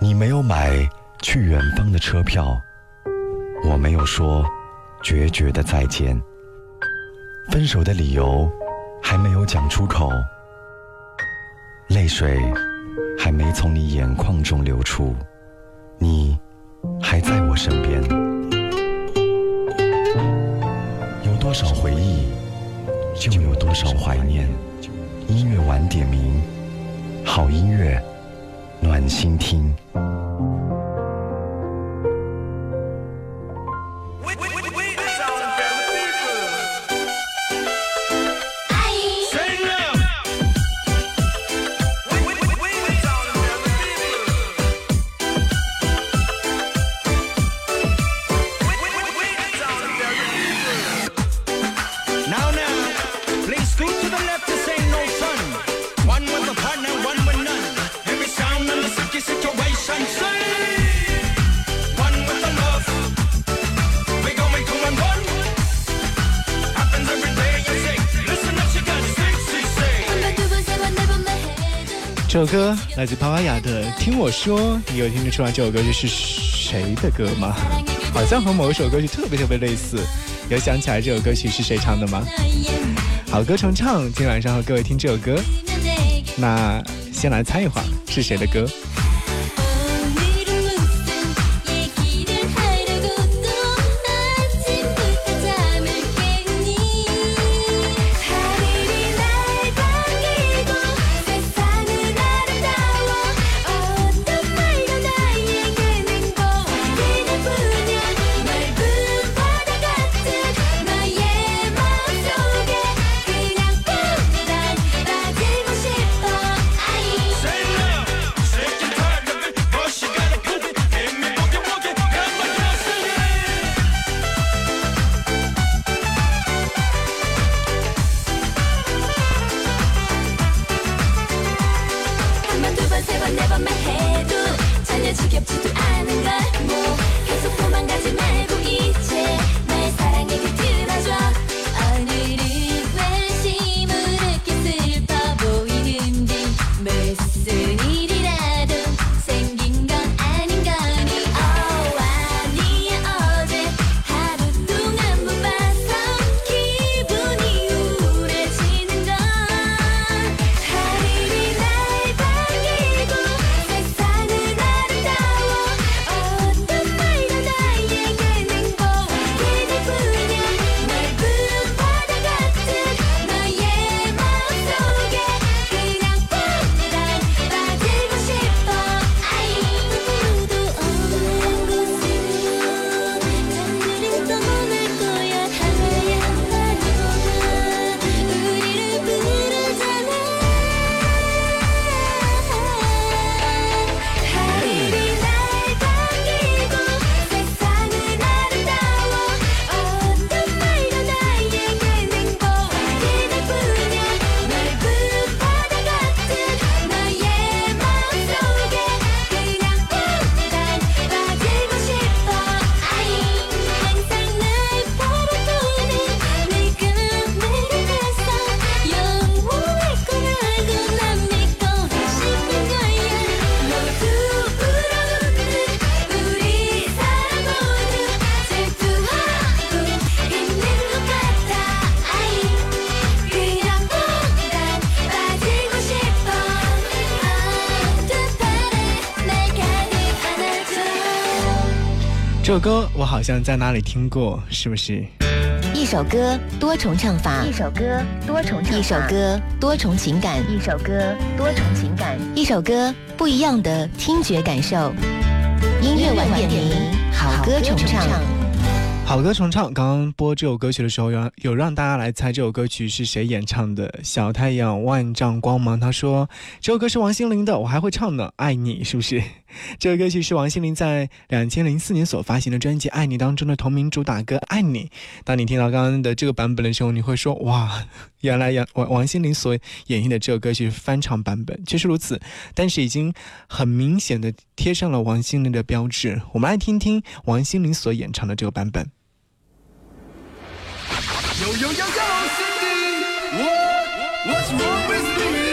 你没有买去远方的车票，我没有说决绝的再见。分手的理由还没有讲出口，泪水还没从你眼眶中流出，你还在我身边。有多少回忆，就有多少怀念。音乐晚点名，好音乐。暖心听。首歌来自帕瓦雅的《听我说》，你有听得出来这首歌曲是谁的歌吗？好像和某一首歌曲特别特别类似，有想起来这首歌曲是谁唱的吗？好歌重唱，今天晚上和各位听这首歌，那先来猜一会儿是谁的歌。这首歌我好像在哪里听过，是不是？一首歌多重唱法，一首歌多重唱法一首歌多重情感，一首歌多重情感，一首歌不一样的听觉感受。音乐晚点名，好歌重唱。好歌重唱，刚刚播这首歌曲的时候，有有让大家来猜这首歌曲是谁演唱的。小太阳万丈光芒，他说这首歌是王心凌的，我还会唱呢，爱你是不是？这首歌曲是王心凌在两千零四年所发行的专辑《爱你》当中的同名主打歌《爱你》。当你听到刚刚的这个版本的时候，你会说哇，原来杨王王心凌所演绎的这首歌曲翻唱版本确实如此，但是已经很明显的贴上了王心凌的标志。我们来听听王心凌所演唱的这个版本。Yo, yo, yo, yo, Cindy! What? What's wrong with me?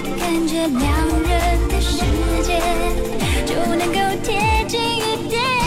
感觉两人的世界就能够贴近一点